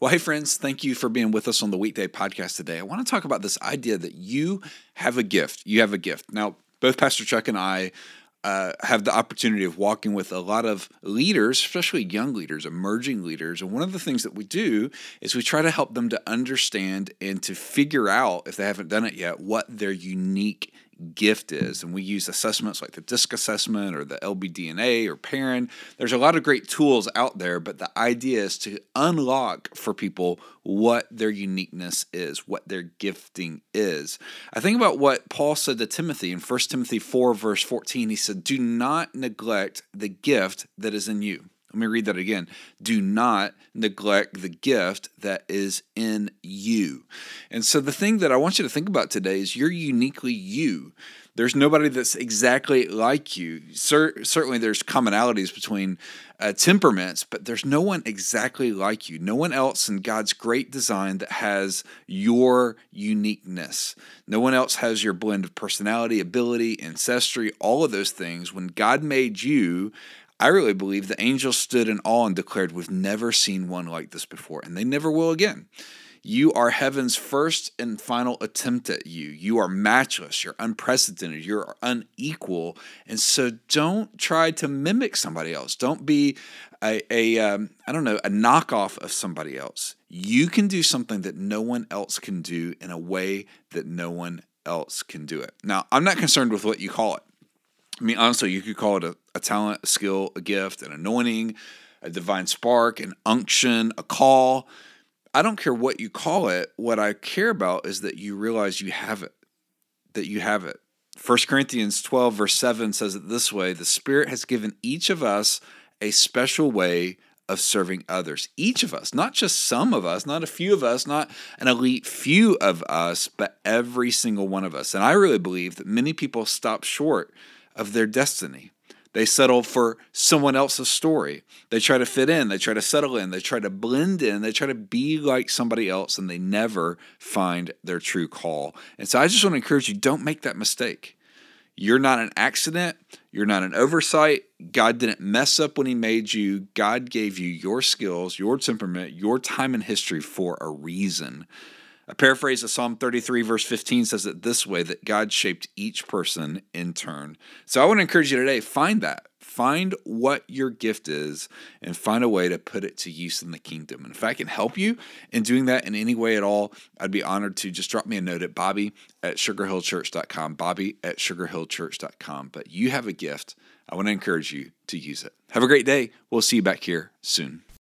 Well, hey, friends, thank you for being with us on the weekday podcast today. I want to talk about this idea that you have a gift. You have a gift. Now, both Pastor Chuck and I uh, have the opportunity of walking with a lot of leaders, especially young leaders, emerging leaders. And one of the things that we do is we try to help them to understand and to figure out, if they haven't done it yet, what their unique gift is. And we use assessments like the DISC assessment or the LBDNA or Parent. There's a lot of great tools out there, but the idea is to unlock for people what their uniqueness is, what their gifting is. I think about what Paul said to Timothy in 1 Timothy 4, verse 14. He said, Do not neglect the gift that is in you. Let me read that again. Do not neglect the gift that is in you. And so, the thing that I want you to think about today is you're uniquely you. There's nobody that's exactly like you. Cer- certainly, there's commonalities between uh, temperaments, but there's no one exactly like you. No one else in God's great design that has your uniqueness. No one else has your blend of personality, ability, ancestry, all of those things. When God made you, I really believe the angels stood in awe and declared, We've never seen one like this before, and they never will again. You are heaven's first and final attempt at you. You are matchless. You're unprecedented. You're unequal. And so don't try to mimic somebody else. Don't be a, a um, I don't know, a knockoff of somebody else. You can do something that no one else can do in a way that no one else can do it. Now, I'm not concerned with what you call it. I mean, honestly, you could call it a, a talent, a skill, a gift, an anointing, a divine spark, an unction, a call. I don't care what you call it. What I care about is that you realize you have it, that you have it. 1 Corinthians 12, verse 7 says it this way The Spirit has given each of us a special way of serving others. Each of us, not just some of us, not a few of us, not an elite few of us, but every single one of us. And I really believe that many people stop short of their destiny. They settle for someone else's story. They try to fit in, they try to settle in, they try to blend in, they try to be like somebody else, and they never find their true call. And so I just want to encourage you don't make that mistake. You're not an accident. You're not an oversight. God didn't mess up when He made you. God gave you your skills, your temperament, your time in history for a reason. A paraphrase of Psalm 33, verse 15 says it this way that God shaped each person in turn. So I want to encourage you today find that. Find what your gift is and find a way to put it to use in the kingdom. And if I can help you in doing that in any way at all, I'd be honored to just drop me a note at bobby at sugarhillchurch.com, bobby at sugarhillchurch.com. But you have a gift. I want to encourage you to use it. Have a great day. We'll see you back here soon.